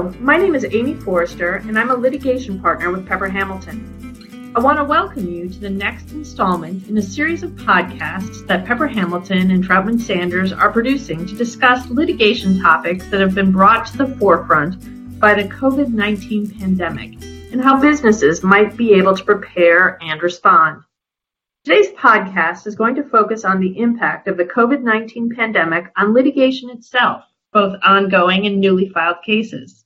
My name is Amy Forrester, and I'm a litigation partner with Pepper Hamilton. I want to welcome you to the next installment in a series of podcasts that Pepper Hamilton and Troutman Sanders are producing to discuss litigation topics that have been brought to the forefront by the COVID 19 pandemic and how businesses might be able to prepare and respond. Today's podcast is going to focus on the impact of the COVID 19 pandemic on litigation itself both ongoing and newly filed cases.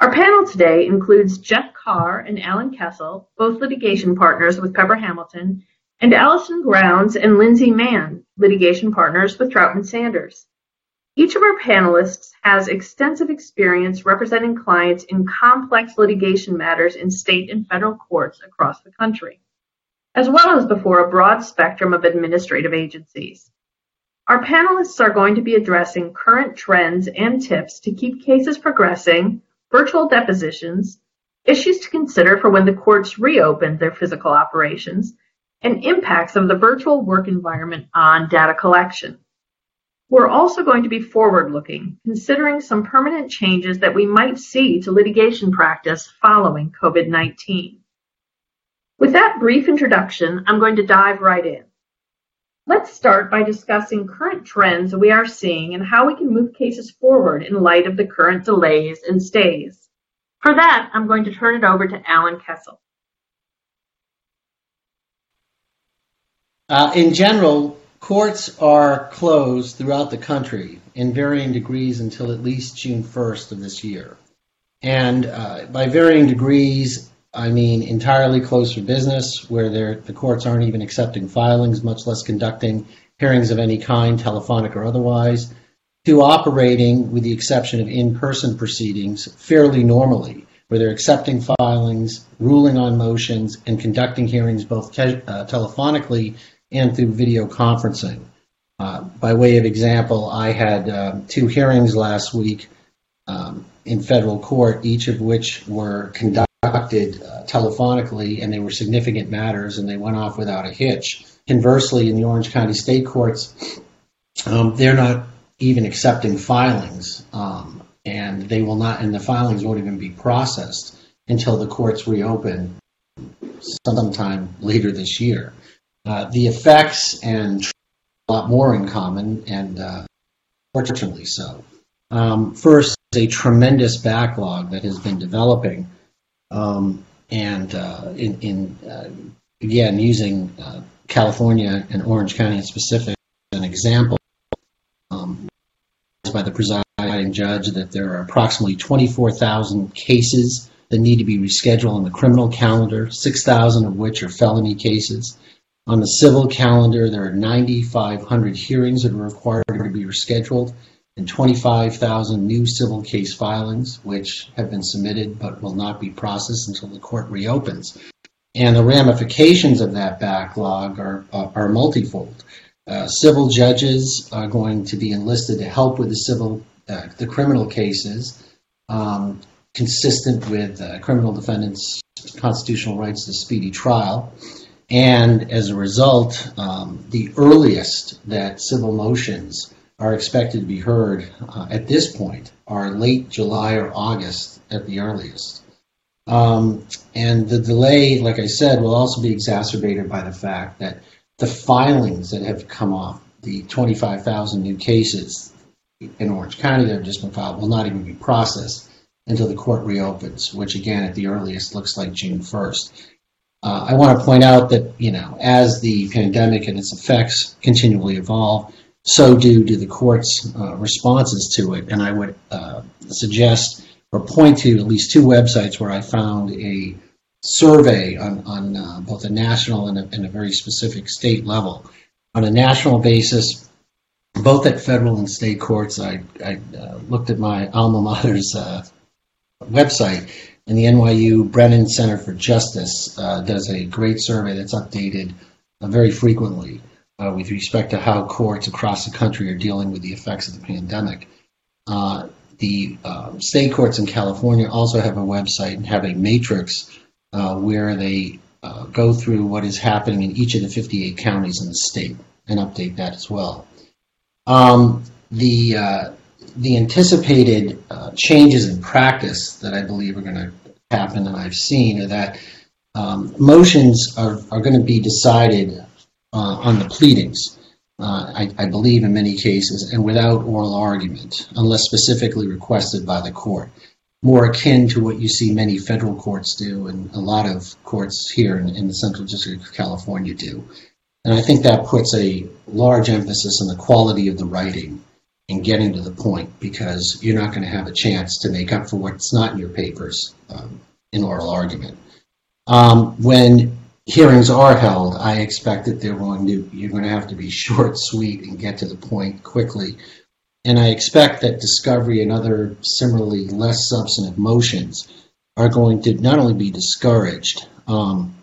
Our panel today includes Jeff Carr and Alan Kessel, both litigation partners with Pepper Hamilton, and Allison Grounds and Lindsay Mann, litigation partners with Troutman Sanders. Each of our panelists has extensive experience representing clients in complex litigation matters in state and federal courts across the country, as well as before a broad spectrum of administrative agencies. Our panelists are going to be addressing current trends and tips to keep cases progressing, virtual depositions, issues to consider for when the courts reopen their physical operations, and impacts of the virtual work environment on data collection. We're also going to be forward-looking, considering some permanent changes that we might see to litigation practice following COVID-19. With that brief introduction, I'm going to dive right in. Let's start by discussing current trends we are seeing and how we can move cases forward in light of the current delays and stays. For that, I'm going to turn it over to Alan Kessel. Uh, in general, courts are closed throughout the country in varying degrees until at least June 1st of this year. And uh, by varying degrees, I mean entirely closed for business, where the courts aren't even accepting filings, much less conducting hearings of any kind, telephonic or otherwise, to operating, with the exception of in person proceedings, fairly normally, where they're accepting filings, ruling on motions, and conducting hearings both te- uh, telephonically and through video conferencing. Uh, by way of example, I had uh, two hearings last week um, in federal court, each of which were conducted conducted uh, telephonically and they were significant matters and they went off without a hitch. Conversely, in the Orange County State Courts, um, they're not even accepting filings, um, and they will not, and the filings won't even be processed until the courts reopen sometime later this year. Uh, the effects and a lot more in common, and uh, fortunately so. Um, first, a tremendous backlog that has been developing um, and uh, in, in uh, again, using uh, California and Orange County in specific, as an example um, by the presiding judge that there are approximately 24,000 cases that need to be rescheduled on the criminal calendar, 6,000 of which are felony cases. On the civil calendar, there are 9,500 hearings that are required to be rescheduled and 25,000 new civil case filings, which have been submitted but will not be processed until the court reopens. And the ramifications of that backlog are, uh, are multifold. Uh, civil judges are going to be enlisted to help with the civil, uh, the criminal cases, um, consistent with uh, criminal defendants' constitutional rights to speedy trial. And as a result, um, the earliest that civil motions are expected to be heard uh, at this point are late July or August at the earliest. Um, and the delay, like I said, will also be exacerbated by the fact that the filings that have come off, the 25,000 new cases in Orange County that have just been filed, will not even be processed until the court reopens, which again at the earliest looks like June 1st. Uh, I want to point out that, you know, as the pandemic and its effects continually evolve, so do do the court's uh, responses to it. And I would uh, suggest or point to at least two websites where I found a survey on, on uh, both a national and a, and a, very specific state level. On a national basis, both at federal and state courts, I, I uh, looked at my alma mater's uh, website, and the NYU Brennan Center for Justice uh, does a great survey that's updated very frequently uh, with respect to how courts across the country are dealing with the effects of the pandemic. Uh, the uh, state courts in California also have a website and have a matrix uh, where they uh, go through what is happening in each of the 58 counties in the state and update that as well. Um, the uh, the anticipated changes in practice that I believe are going to happen and I've seen are that um, motions are, are going to be decided on the pleadings. Uh, I, I, believe in many cases, and without oral argument, unless specifically requested by the court. More akin to what you see many federal courts do, and a lot of courts here in, in the Central District of California do. And I think that puts a large emphasis on the quality of the writing and getting to the point because you're not going to have a chance to make up for what's not in your papers um, in oral argument. Um, when hearings are held, I expect that they're going to you're going to have to be short, sweet, and get to the point quickly. And I expect that discovery and other similarly less substantive motions are going to not only be discouraged, um,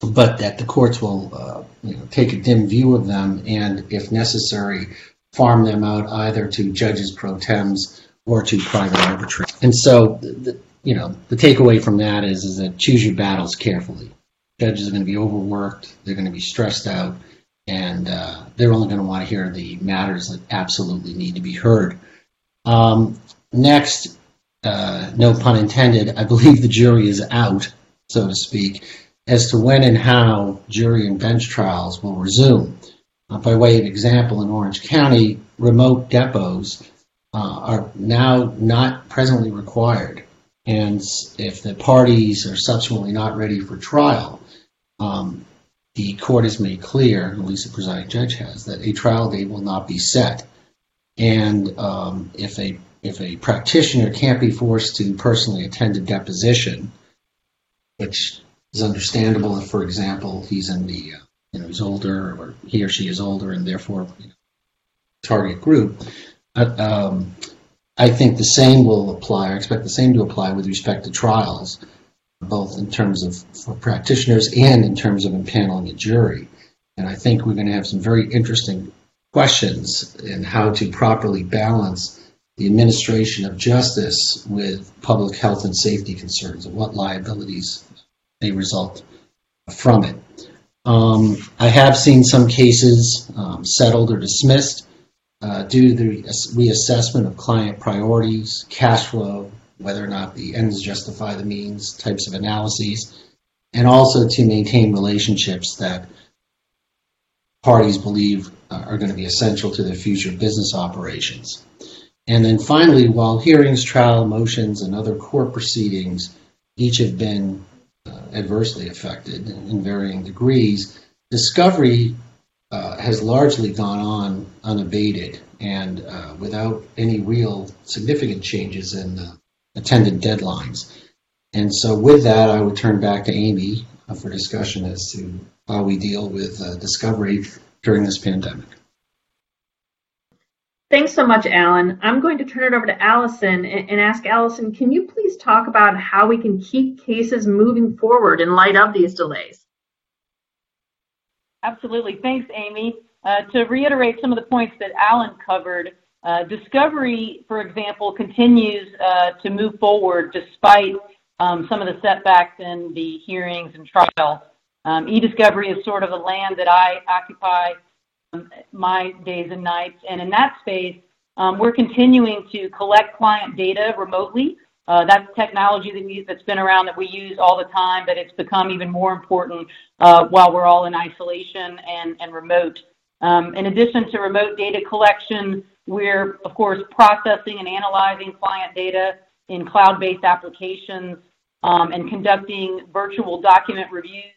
but that the courts will uh, you know, take a dim view of them and, if necessary, farm them out either to judges pro tems or to private arbitrators. And so, the, you know, the takeaway from that is is that choose your battles carefully. Judges are going to be overworked. They're going to be stressed out, and uh, they're only going to want to hear the matters that absolutely need to be heard. Um, next, uh, no pun intended. I believe the jury is out, so to speak as to when and how jury and bench trials will resume. Uh, by way of example, in Orange County, remote depots uh, are now not presently required. And if the parties are subsequently not ready for trial, the court has made clear, at least the presiding judge has, that a trial date will not be set. And um, if a if a practitioner can't be forced to personally attend a deposition, which is understandable if, for example, he's in the, uh, you know, he's older or he or she is older and therefore you know, target group. Uh, um, I think the same will apply, I expect the same to apply with respect to trials, both in terms of for practitioners and in terms of impaneling a jury. And I think we're going to have some very interesting questions in how to properly balance the administration of justice with public health and safety concerns and what liabilities may result from it. Um, I have seen some cases um, settled or dismissed uh, due to the reassessment of client priorities, cash flow, whether or not the ends justify the means, types of analyses, and also to maintain relationships that parties believe uh, are going to be essential to their future business operations. And then finally, while hearings, trial motions, and other court proceedings each have been adversely affected in varying degrees, discovery uh, has largely gone on unabated and uh, without any real significant changes in uh, attended deadlines. And so, with that, I would turn back to Amy uh, for discussion as to how we deal with uh, discovery during this pandemic. Thanks so much, Alan. I'm going to turn it over to Allison and ask Allison, can you please talk about how we can keep cases moving forward in light of these delays? Absolutely. Thanks, Amy. Uh, to reiterate some of the points that Alan covered, uh, discovery, for example, continues uh, to move forward despite um, some of the setbacks in the hearings and trials. Um, e-discovery is sort of the land that I occupy my days and nights. And in that space, um, we're continuing to collect client data remotely. Uh, that's technology that we, that's been around that we use all the time, but it's become even more important uh, while we're all in isolation and, and remote. Um, in addition to remote data collection, we're, of course, processing and analyzing client data in cloud-based applications um, and conducting virtual document reviews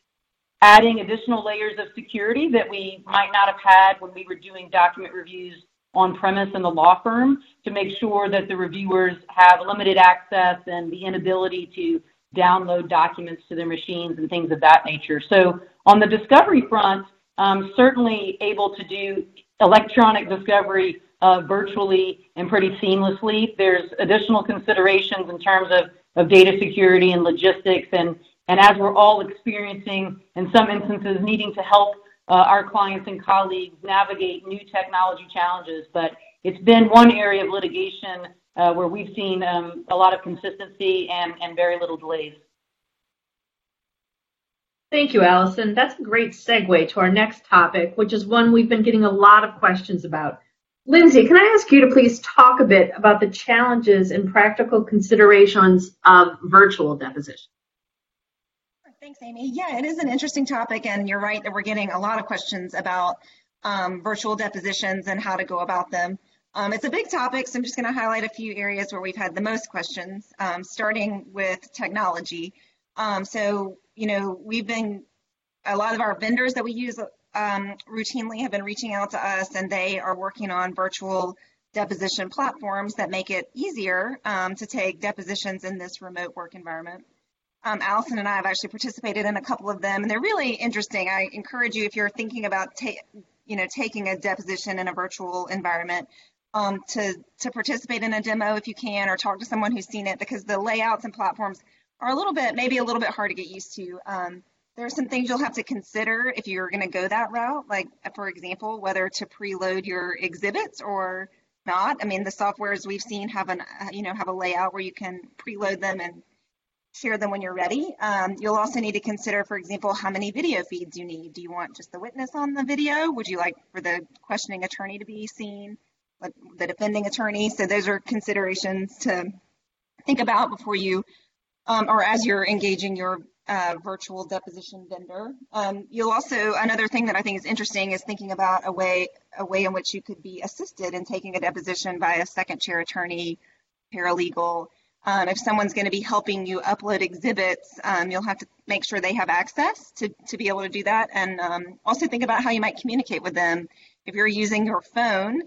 adding additional layers of security that we might not have had when we were doing document reviews on premise in the law firm to make sure that the reviewers have limited access and the inability to download documents to their machines and things of that nature. So on the discovery front, um, certainly able to do electronic discovery uh, virtually and pretty seamlessly. There's additional considerations in terms of, of data security and logistics and and as we're all experiencing, in some instances, needing to help uh, our clients and colleagues navigate new technology challenges. But it's been one area of litigation uh, where we've seen um, a lot of consistency and, and very little delays. Thank you, Allison. That's a great segue to our next topic, which is one we've been getting a lot of questions about Lindsay, can I ask you to please talk a bit about the challenges and practical considerations of virtual deposition? Thanks, Amy. Yeah, it is an interesting topic, and you're right that we're getting a lot of questions about um, virtual depositions and how to go about them. Um, it's a big topic, so I'm just going to highlight a few areas where we've had the most questions, um, starting with technology. Um, so, you know, we've been, a lot of our vendors that we use um, routinely have been reaching out to us, and they are working on virtual deposition platforms that make it easier um, to take depositions in this remote work environment. Um, Allison and I have actually participated in a couple of them, and they're really interesting. I encourage you, if you're thinking about you know, taking a deposition in a virtual environment, um, to, to participate in a demo if you can, or talk to someone who's seen it, because the layouts and platforms are a little bit, maybe a little bit hard to get used to. Um, there are some things you'll have to consider if you're going to go that route, like, for example, whether to preload your exhibits or not. I mean, the softwares we've seen have an, you know, have a layout where you can preload them and share them when you're ready. Um, you'll also need to consider, for example, how many video feeds you need. Do you want just the witness on the video? Would you like for the questioning attorney to be seen, the defending attorney? So those are considerations to think about before you, um, or as you're engaging your uh, virtual deposition vendor. Um, you'll also, another thing that I think is interesting is thinking about a way, a way in which you could be assisted in taking a deposition by a second chair attorney, paralegal, um, if someone's going to be helping you upload exhibits, um, you'll have to make sure they have access to, to be able to do that. And um, also think about how you might communicate with them. If you're using your phone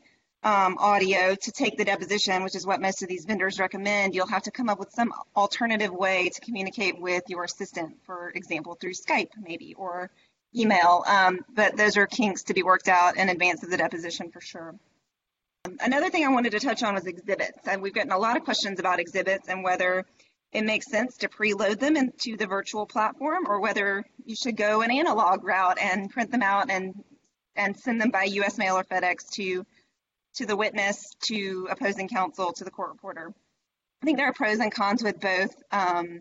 um, audio to take the deposition, which is what most of these vendors recommend, you'll have to come up with some alternative way to communicate with your assistant, for example, through Skype maybe, or email. Um, but those are kinks to be worked out in advance of the deposition for sure. Another thing I wanted to touch on was exhibits. And we've gotten a lot of questions about exhibits and whether it makes sense to preload them into the virtual platform or whether you should go an analog route and print them out and and send them by US mail or FedEx to to the witness, to opposing counsel, to the court reporter. I think there are pros and cons with both. Um,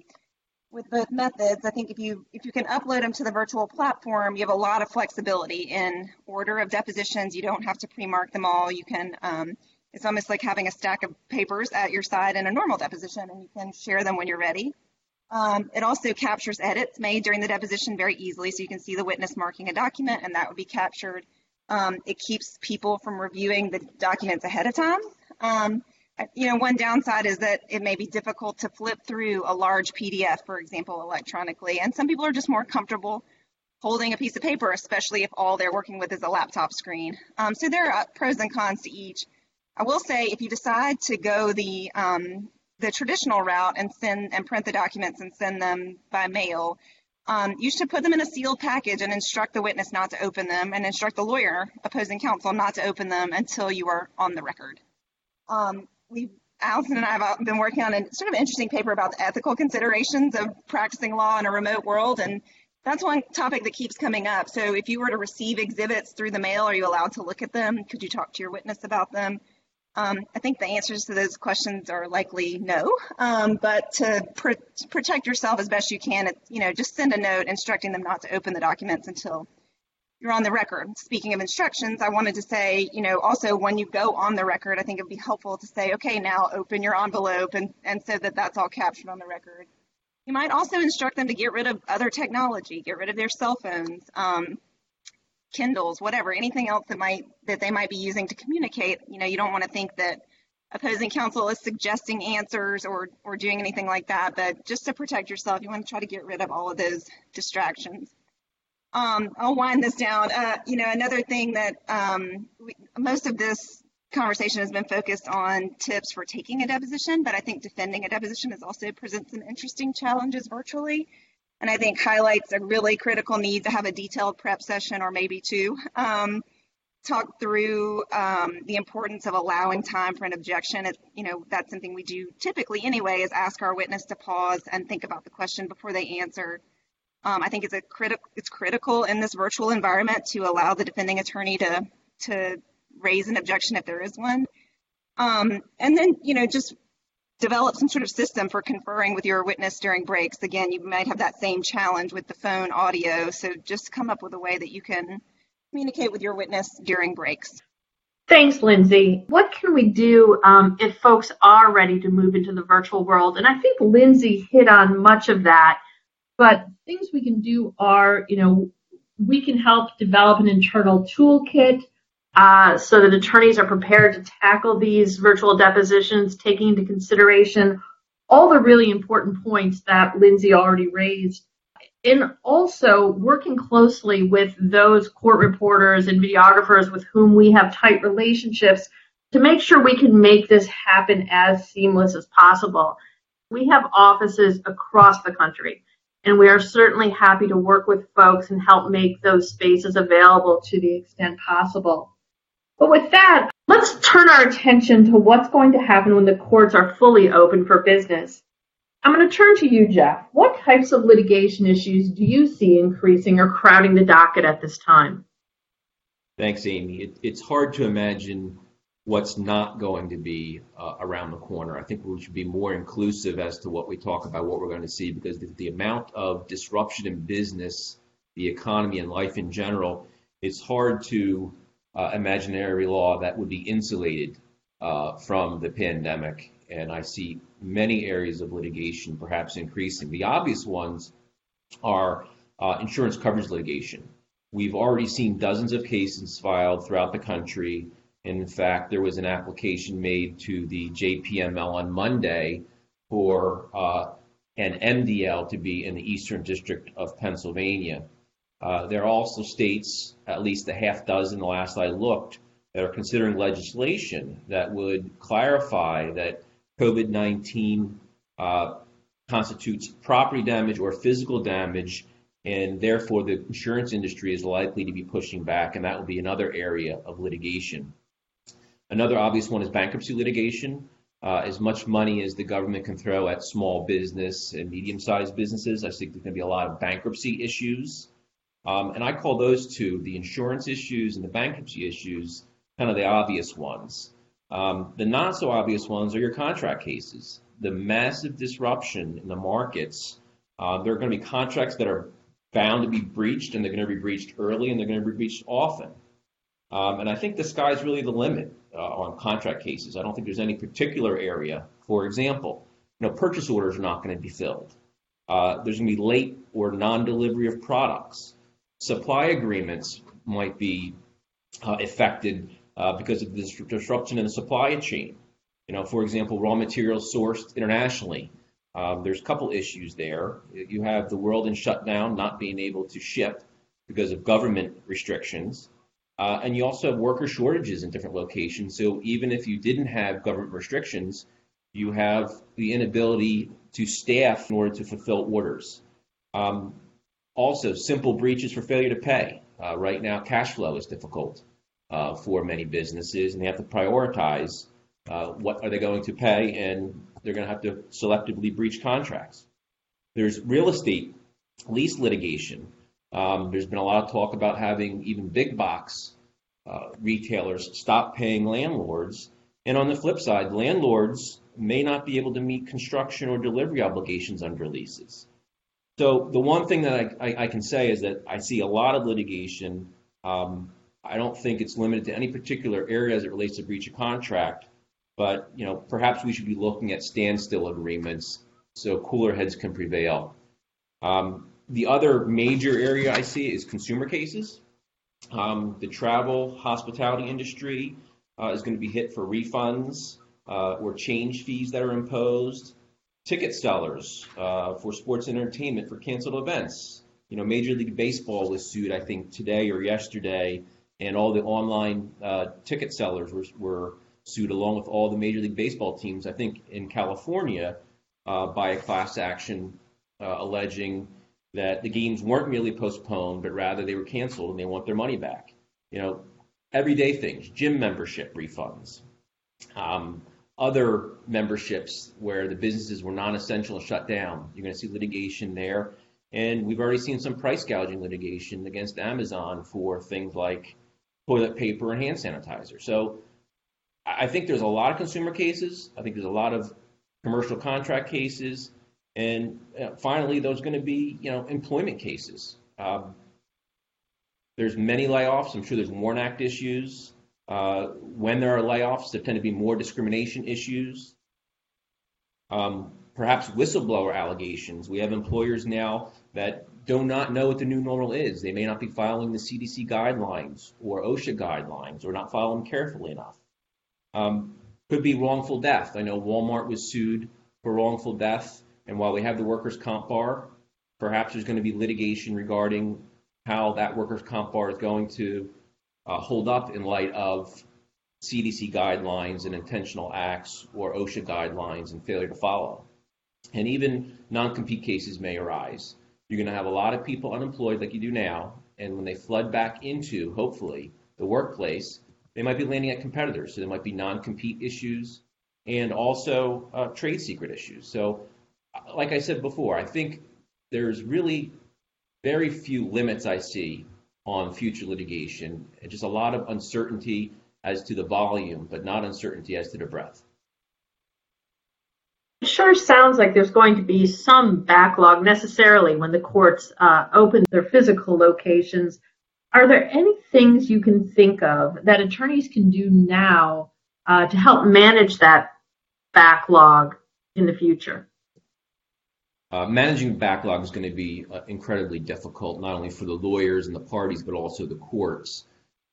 with both methods, I think if you if you can upload them to the virtual platform, you have a lot of flexibility in order of depositions. You don't have to pre-mark them all. You can um, it's almost like having a stack of papers at your side in a normal deposition, and you can share them when you're ready. Um, it also captures edits made during the deposition very easily, so you can see the witness marking a document, and that would be captured. Um, it keeps people from reviewing the documents ahead of time. Um, you know, one downside is that it may be difficult to flip through a large PDF, for example, electronically. And some people are just more comfortable holding a piece of paper, especially if all they're working with is a laptop screen. Um, so there are pros and cons to each. I will say if you decide to go the um, the traditional route and send and print the documents and send them by mail, um, you should put them in a sealed package and instruct the witness not to open them and instruct the lawyer opposing counsel not to open them until you are on the record. Um, we Allison and I have been working on a sort of interesting paper about the ethical considerations of practicing law in a remote world, and that's one topic that keeps coming up. So, if you were to receive exhibits through the mail, are you allowed to look at them? Could you talk to your witness about them? Um, I think the answers to those questions are likely no, um, but to, pr protect yourself as best you can, it, you know, just send a note instructing them not to open the documents until you're on the record. Speaking of instructions, I wanted to say, you know, also when you go on the record, I think it'd be helpful to say, okay, now open your envelope and, and so that that's all captured on the record. You might also instruct them to get rid of other technology, get rid of their cell phones, um, Kindles, whatever, anything else that might that they might be using to communicate. You know, you don't want to think that opposing counsel is suggesting answers or or doing anything like that, but just to protect yourself, you want to try to get rid of all of those distractions. Um, I'll wind this down. Uh, you know, another thing that um, we, most of this conversation has been focused on tips for taking a deposition, but I think defending a deposition has also presents some interesting challenges virtually. And I think highlights a really critical need to have a detailed prep session or maybe two. Um, talk through um, the importance of allowing time for an objection. It, you know, that's something we do typically anyway, is ask our witness to pause and think about the question before they answer. Um, I think it's a critical it's critical in this virtual environment to allow the defending attorney to to raise an objection if there is one. Um, and then you know just develop some sort of system for conferring with your witness during breaks. Again, you might have that same challenge with the phone audio, so just come up with a way that you can communicate with your witness during breaks. Thanks, Lindsay. What can we do um, if folks are ready to move into the virtual world? And I think Lindsay hit on much of that. But things we can do are, you know, we can help develop an internal toolkit uh, so that attorneys are prepared to tackle these virtual depositions, taking into consideration all the really important points that Lindsay already raised. And also working closely with those court reporters and videographers with whom we have tight relationships to make sure we can make this happen as seamless as possible. We have offices across the country and we are certainly happy to work with folks and help make those spaces available to the extent possible. But with that, let's turn our attention to what's going to happen when the courts are fully open for business. I'm going to turn to you, Jeff. What types of litigation issues do you see increasing or crowding the docket at this time? Thanks, Amy. It, it's hard to imagine what's not going to be uh, around the corner. I think we should be more inclusive as to what we talk about, what we're going to see, because the, the amount of disruption in business, the economy, and life in general, it's hard to uh, imagine area law that would be insulated uh, from the pandemic. And I see many areas of litigation perhaps increasing. The obvious ones are uh, insurance coverage litigation. We've already seen dozens of cases filed throughout the country in fact, there was an application made to the JPML on Monday for uh, an MDL to be in the Eastern District of Pennsylvania. Uh, there are also states, at least a half dozen the last I looked, that are considering legislation that would clarify that COVID 19 uh, constitutes property damage or physical damage, and therefore the insurance industry is likely to be pushing back, and that will be another area of litigation. Another obvious one is bankruptcy litigation. Uh, as much money as the government can throw at small business and medium-sized businesses, I think there's going to be a lot of bankruptcy issues. Um, and I call those two, the insurance issues and the bankruptcy issues, kind of the obvious ones. Um, the not so obvious ones are your contract cases. The massive disruption in the markets. Uh, there are going to be contracts that are bound to be breached, and they're going to be breached early, and they're going to be breached often. Um, and I think the sky's really the limit uh, on contract cases. I don't think there's any particular area. For example, purchase orders are not going to be filled. Uh, there's going to be late or non-delivery of products. Supply agreements might be uh, affected uh, because of this disruption in the supply chain. You know, for example, raw materials sourced internationally. Um, there's a couple issues there. You have the world in shutdown, not being able to ship because of government restrictions. Uh, and you also have worker shortages in different locations. So even if you didn't have government restrictions, you have the inability to staff in order to fulfill orders. Um, also, simple breaches for failure to pay. Uh, right now, cash flow is difficult uh, for many businesses, and they have to prioritize uh, what are they going to pay, and they're going to have to selectively breach contracts. There's real estate lease litigation. Um, there's been a lot of talk about having even big box uh, retailers stop paying landlords. And on the flip side, landlords may not be able to meet construction or delivery obligations under leases. So the one thing that I, I, I can say is that I see a lot of litigation. Um, I don't think it's limited to any particular area as it relates to breach of contract, but you know perhaps we should be looking at standstill agreements so cooler heads can prevail. Um, the other major area I see is consumer cases. Um, the travel hospitality industry uh, is going to be hit for refunds uh, or change fees that are imposed. Ticket sellers uh, for sports entertainment for canceled events. You know, Major League Baseball was sued, I think, today or yesterday, and all the online uh, ticket sellers were, were, sued along with all the Major League Baseball teams, I think, in California uh, by a class action uh, alleging that the games weren't merely postponed, but rather they were canceled and they want their money back. You know, everyday things, gym membership refunds, um, other memberships where the businesses were non-essential shut down. You're going to see litigation there. And we've already seen some price gouging litigation against Amazon for things like toilet paper and hand sanitizer. So I think there's a lot of consumer cases. I think there's a lot of commercial contract cases. And uh, finally, there's going to be, you know, employment cases. Um, there's many layoffs. I'm sure there's WARN Act issues. Uh, when there are layoffs, there tend to be more discrimination issues. Um, perhaps whistleblower allegations. We have employers now that do not know what the new normal is. They may not be following the CDC guidelines or OSHA guidelines or not follow them carefully enough. Um, could be wrongful death. I know Walmart was sued for wrongful death, and while we have the workers' comp bar, perhaps there's going to be litigation regarding how that workers' comp bar is going to hold up in light of CDC guidelines and intentional acts or OSHA guidelines and failure to follow. And even non compete cases may arise. You're going to have a lot of people unemployed like you do now, and when they flood back into, hopefully, the workplace, they might be landing at competitors. So there might be non compete issues and also uh, trade secret issues. So, like I said before, I think there's really very few limits I see on future litigation, just a lot of uncertainty as to the volume, but not uncertainty as to the breadth. It sure sounds like there's going to be some backlog necessarily when the courts uh, open their physical locations. Are there any things you can think of that attorneys can do now uh, to help manage that backlog in the future? Uh, managing backlog is going to be uh, incredibly difficult, not only for the lawyers and the parties, but also the courts.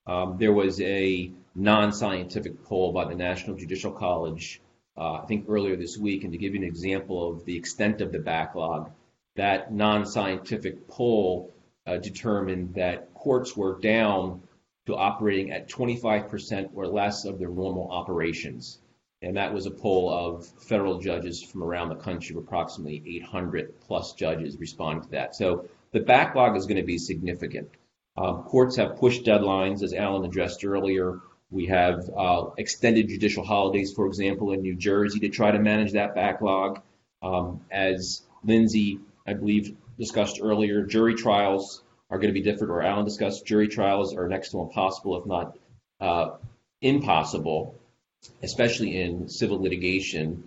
Um, there was a non scientific poll by the National Judicial College uh, I think earlier this week. And to give you an example of the extent of the backlog, that non-scientific poll uh, determined that courts were down to operating at 25% or less of their normal operations. And that was a poll of federal judges from around the country, approximately 800 plus judges responding to that. So the backlog is going to be significant. Um, courts have pushed deadlines, as Alan addressed earlier, we have uh, extended judicial holidays, for example, in New Jersey to try to manage that backlog. Um, as Lindsay, I believe, discussed earlier, jury trials are going to be different, or Alan discussed, jury trials are next to impossible, if not uh, impossible, especially in civil litigation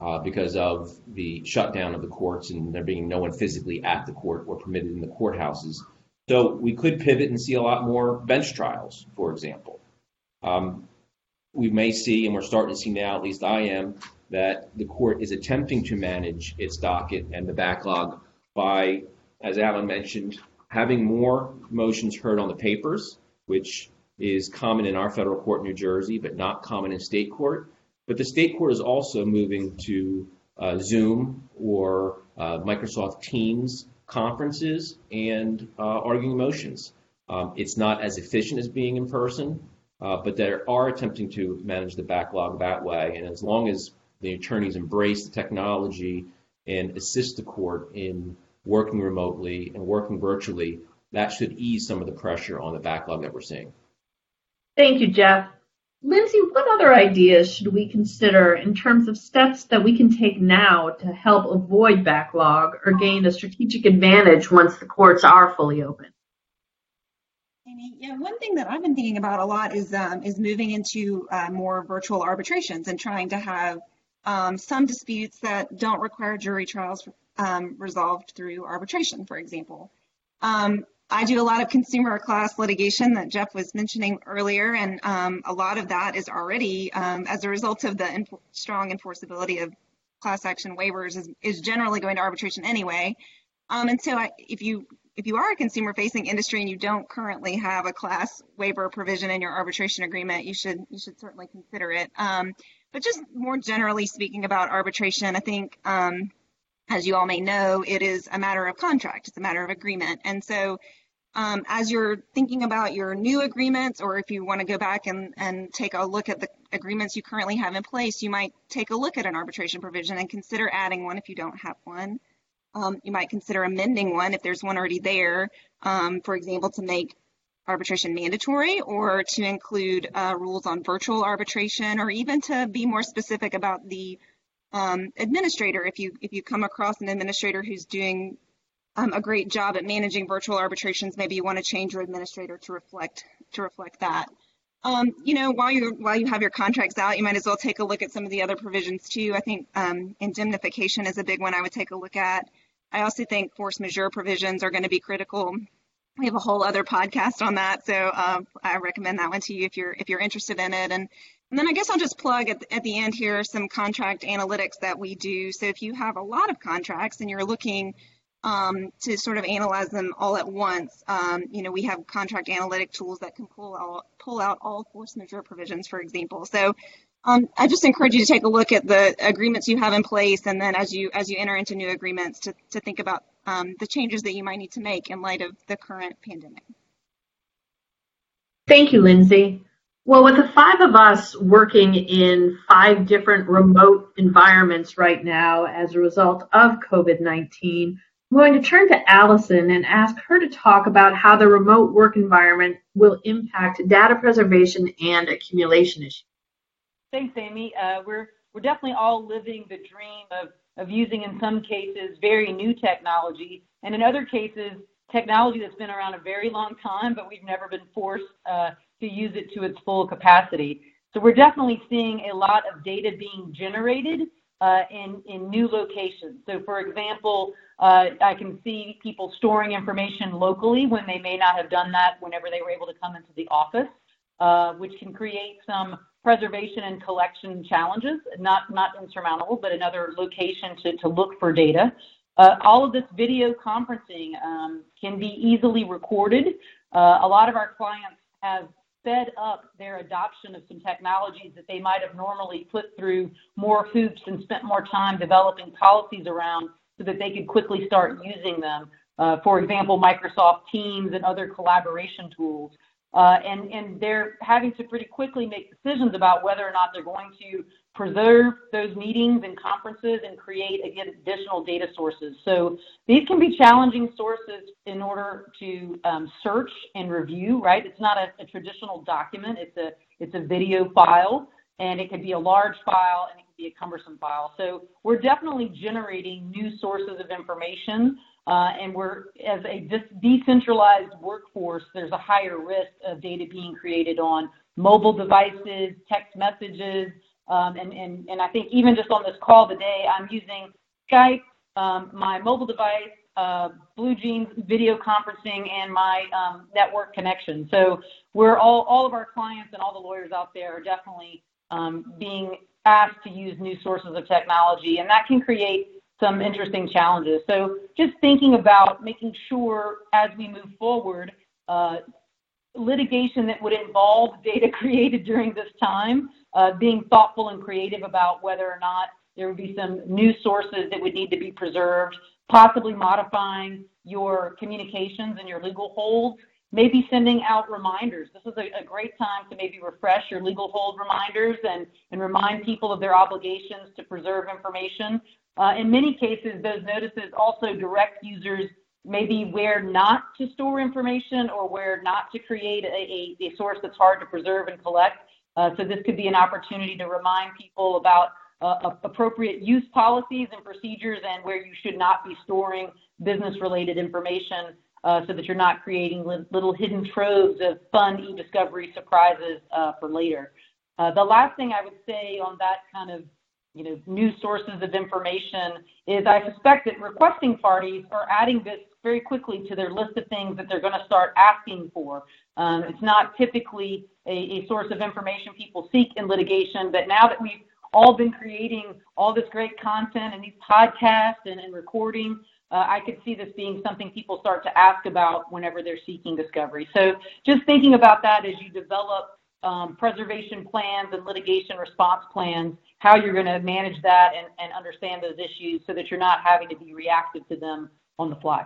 uh, because of the shutdown of the courts and there being no one physically at the court or permitted in the courthouses. So we could pivot and see a lot more bench trials, for example. Um, we may see, and we're starting to see now, at least I am, that the court is attempting to manage its docket and the backlog by, as Alan mentioned, having more motions heard on the papers, which is common in our federal court in New Jersey, but not common in state court. But the state court is also moving to uh, Zoom or uh, Microsoft Teams conferences and uh, arguing motions. Um, it's not as efficient as being in person, uh, but they are attempting to manage the backlog that way. And as long as the attorneys embrace the technology and assist the court in working remotely and working virtually, that should ease some of the pressure on the backlog that we're seeing. Thank you, Jeff. Lindsay, what other ideas should we consider in terms of steps that we can take now to help avoid backlog or gain a strategic advantage once the courts are fully open? Yeah, one thing that I've been thinking about a lot is um, is moving into uh, more virtual arbitrations and trying to have um, some disputes that don't require jury trials um, resolved through arbitration, for example. Um, I do a lot of consumer class litigation that Jeff was mentioning earlier, and um, a lot of that is already, um, as a result of the strong enforceability of class action waivers, is, is generally going to arbitration anyway. and so I, if you if you are a consumer facing industry and you don't currently have a class waiver provision in your arbitration agreement, you should you should certainly consider it. Um, but just more generally speaking about arbitration, I think um, as you all may know, it is a matter of contract. It's a matter of agreement. And so um, as you're thinking about your new agreements, or if you want to go back and, and take a look at the agreements you currently have in place, you might take a look at an arbitration provision and consider adding one if you don't have one. Um, you might consider amending one if there's one already there, um, for example, to make arbitration mandatory or to include uh, rules on virtual arbitration or even to be more specific about the um, administrator. If you if you come across an administrator who's doing um, a great job at managing virtual arbitrations, maybe you want to change your administrator to reflect to reflect that. Um, you know, while you while you have your contracts out, you might as well take a look at some of the other provisions too. I think um, indemnification is a big one I would take a look at. I also think force majeure provisions are going to be critical. we have a whole other podcast on that, so um, I recommend that one to you if you're if you're interested in it. And and then I guess I'll just plug at, at the end here some contract analytics that we do. So if you have a lot of contracts and you're looking um, to sort of analyze them all at once. Um, you know, we have contract analytic tools that can pull out pull out all force majeure provisions, for example. So um, I just encourage you to take a look at the agreements you have in place, and then as you as you enter into new agreements, to to think about um, the changes that you might need to make in light of the current pandemic. Thank you, Lindsay. Well, with the five of us working in five different remote environments right now as a result of COVID 19, I'm going to turn to Allison and ask her to talk about how the remote work environment will impact data preservation and accumulation issues. Thanks, Amy. Uh, we're we're definitely all living the dream of of using, in some cases, very new technology, and in other cases, technology that's been around a very long time, but we've never been forced uh, to use it to its full capacity. So we're definitely seeing a lot of data being generated uh, in, in new locations. So for example, uh, I can see people storing information locally when they may not have done that whenever they were able to come into the office, uh, which can create some preservation and collection challenges, not, not insurmountable, but another location to, to look for data. Uh, all of this video conferencing um, can be easily recorded. Uh, a lot of our clients have sped up their adoption of some technologies that they might have normally put through more hoops and spent more time developing policies around so that they could quickly start using them. Uh, for example, Microsoft Teams and other collaboration tools. Uh, and, and they're having to pretty quickly make decisions about whether or not they're going to preserve those meetings and conferences and create again additional data sources. So these can be challenging sources in order to um, search and review. Right? It's not a, a, traditional document. It's a it's a video file, and it could be a large file and it can be a cumbersome file. So we're definitely generating new sources of information. Uh, and we're as a decentralized workforce, there's a higher risk of data being created on mobile devices, text messages, um, and, and, and I think even just on this call today, I'm using Skype, um, my mobile device, uh, BlueJeans video conferencing, and my um, network connection. So we're all, all of our clients and all the lawyers out there are definitely um, being asked to use new sources of technology, and that can create some interesting challenges. So just thinking about making sure as we move forward, uh, litigation that would involve data created during this time uh, being thoughtful and creative about whether or not there would be some new sources that would need to be preserved, possibly modifying your communications and your legal holds, maybe sending out reminders. This is a, a, great time to maybe refresh your legal hold reminders and, and remind people of their obligations to preserve information. Uh, in many cases, those notices also direct users maybe where not to store information or where not to create a, a, source that's hard to preserve and collect. Uh, so this could be an opportunity to remind people about uh, appropriate use policies and procedures and where you should not be storing business-related information uh, so that you're not creating li little hidden troves of fun e-discovery surprises uh, for later. Uh, the last thing I would say on that kind of you know, new sources of information is I suspect that requesting parties are adding this very quickly to their list of things that they're going to start asking for. Um, it's not typically a, a, source of information people seek in litigation, but now that we've all been creating all this great content and these podcasts and, and recording, uh, I could see this being something people start to ask about whenever they're seeking discovery. So just thinking about that as you develop um, preservation plans and litigation response plans, how you're going to manage that and, and understand those issues so that you're not having to be reactive to them on the fly.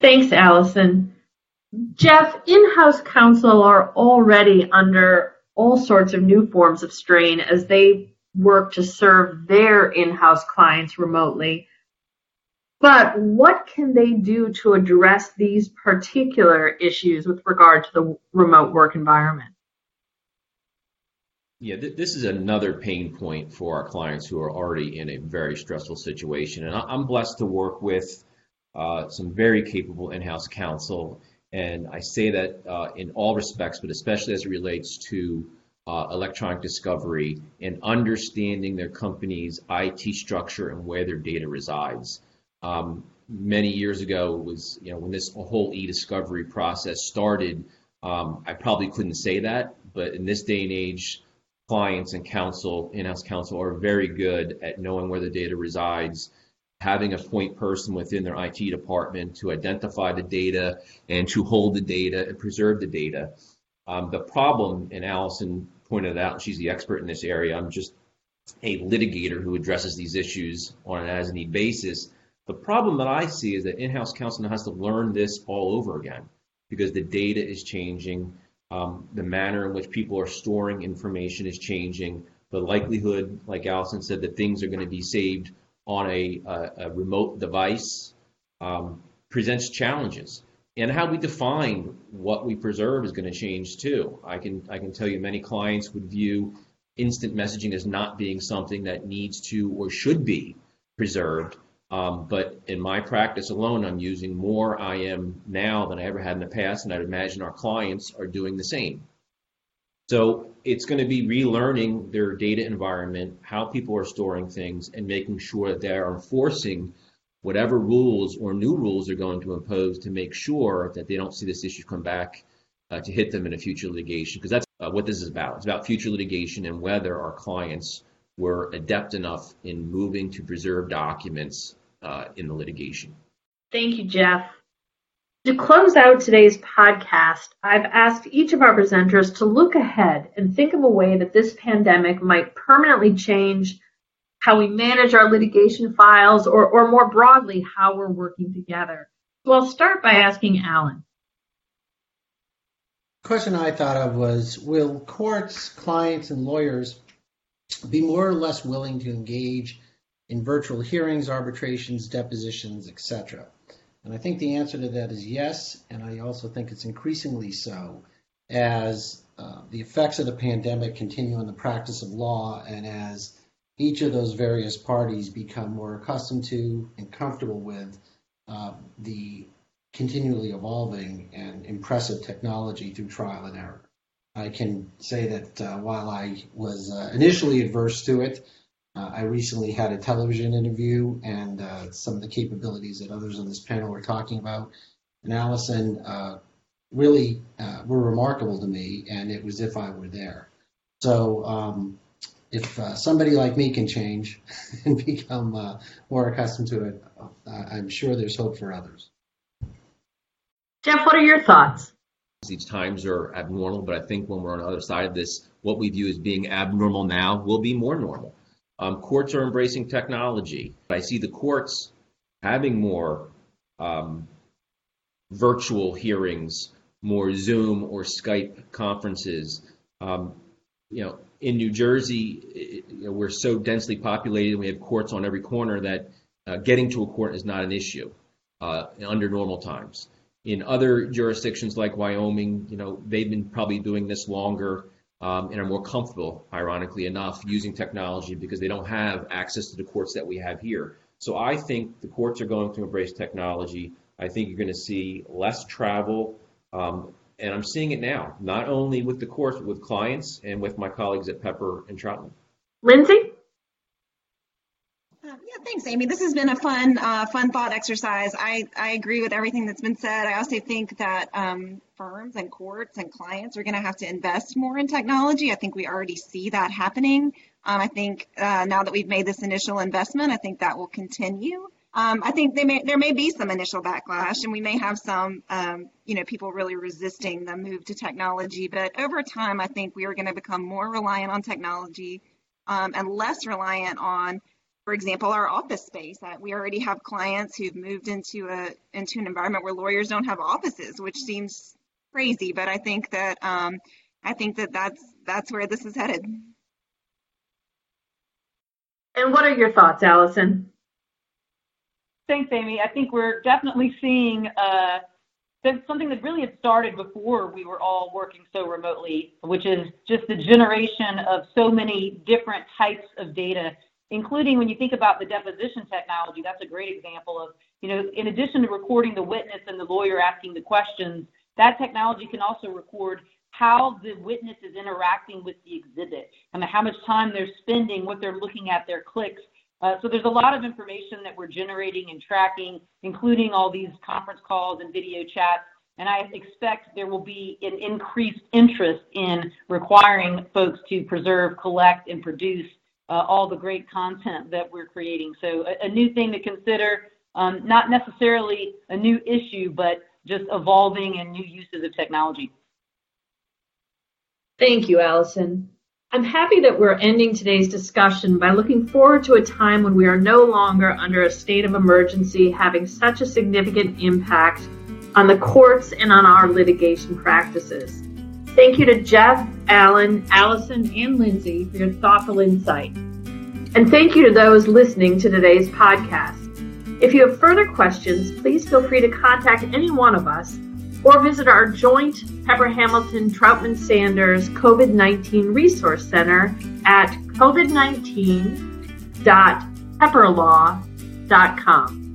Thanks, Allison. Jeff, in-house counsel are already under all sorts of new forms of strain as they work to serve their in-house clients remotely. But what can they do to address these particular issues with regard to the remote work environment? Yeah, th- this is another pain point for our clients who are already in a very stressful situation. And I- am blessed to work with uh, some very capable in house counsel. And I say that uh, in all respects, but especially as it relates to uh, electronic discovery and understanding their company's IT structure and where their data resides. Um, many years ago was, you know, when this whole e-discovery process started, um, I probably couldn't say that, but in this day and age, clients and counsel, in-house counsel, are very good at knowing where the data resides, having a point person within their IT department to identify the data and to hold the data and preserve the data. Um, the problem, and Allison pointed out, and she's the expert in this area, I'm just a litigator who addresses these issues on an as need basis. The problem that I see is that in-house counsel now has to learn this all over again because the data is changing, um, the manner in which people are storing information is changing. The likelihood, like Allison said, that things are going to be saved on a, a, a remote device um, presents challenges. And how we define what we preserve is going to change too. I can I can tell you many clients would view instant messaging as not being something that needs to or should be preserved. Um, but in my practice alone, I'm using more IM now than I ever had in the past, and I'd imagine our clients are doing the same. So it's going to be relearning their data environment, how people are storing things, and making sure that they are enforcing whatever rules or new rules they're going to impose to make sure that they don't see this issue come back uh, to hit them in a future litigation. Because that's uh, what this is about. It's about future litigation and whether our clients were adept enough in moving to preserve documents Uh, in the litigation. Thank you, Jeff. To close out today's podcast, I've asked each of our presenters to look ahead and think of a way that this pandemic might permanently change how we manage our litigation files or, or more broadly, how we're working together. So I'll start by asking Alan. The question I thought of was Will courts, clients, and lawyers be more or less willing to engage in virtual hearings, arbitrations, depositions, etc. And I think the answer to that is yes, and I also think it's increasingly so as uh, the effects of the pandemic continue in the practice of law and as each of those various parties become more accustomed to and comfortable with uh, the continually evolving and impressive technology through trial and error. I can say that uh, while I was uh, initially adverse to it, uh, I recently had a television interview and uh, some of the capabilities that others on this panel were talking about. And Allison uh, really uh, were remarkable to me, and it was if I were there. So um, if uh, somebody like me can change and become uh, more accustomed to it, I'm sure there's hope for others. Jeff, what are your thoughts? These times are abnormal, but I think when we're on the other side of this, what we view as being abnormal now will be more normal. Um, courts are embracing technology. I see the courts having more um, virtual hearings, more Zoom or Skype conferences. Um, you know, in New Jersey, you know, we're so densely populated, and we have courts on every corner that uh, getting to a court is not an issue uh, under normal times. In other jurisdictions like Wyoming, you know, they've been probably doing this longer um, and are more comfortable, ironically enough, using technology because they don't have access to the courts that we have here. So I think the courts are going to embrace technology. I think you're going to see less travel, um, and I'm seeing it now, not only with the courts, but with clients and with my colleagues at Pepper and Troutman. Lindsay? Amy. This has been a fun, uh, fun thought exercise. I, I agree with everything that's been said. I also think that um, firms and courts and clients are going to have to invest more in technology. I think we already see that happening. Um, I think uh, now that we've made this initial investment, I think that will continue. Um, I think may, there may be some initial backlash, and we may have some, um, you know, people really resisting the move to technology. But over time, I think we are going to become more reliant on technology um, and less reliant on for example, our office space. That we already have clients who've moved into a into an environment where lawyers don't have offices, which seems crazy, but I think that um, I think that that's that's where this is headed. And what are your thoughts, Allison? Thanks, Amy. I think we're definitely seeing uh, something that really had started before we were all working so remotely, which is just the generation of so many different types of data including when you think about the deposition technology, that's a great example of, you know, in addition to recording the witness and the lawyer asking the questions, that technology can also record how the witness is interacting with the exhibit, and how much time they're spending, what they're looking at, their clicks. Uh, so there's a lot of information that we're generating and tracking, including all these conference calls and video chats. And I expect there will be an increased interest in requiring folks to preserve, collect, and produce uh, all the great content that we're creating. So a, a new thing to consider, um, not necessarily a new issue, but just evolving and new uses of technology. Thank you, Allison. I'm happy that we're ending today's discussion by looking forward to a time when we are no longer under a state of emergency having such a significant impact on the courts and on our litigation practices. Thank you to Jeff, Alan, Allison, and Lindsay for your thoughtful insight. And thank you to those listening to today's podcast. If you have further questions, please feel free to contact any one of us or visit our joint Pepper Hamilton Troutman Sanders COVID 19 Resource Center at covid19.pepperlaw.com.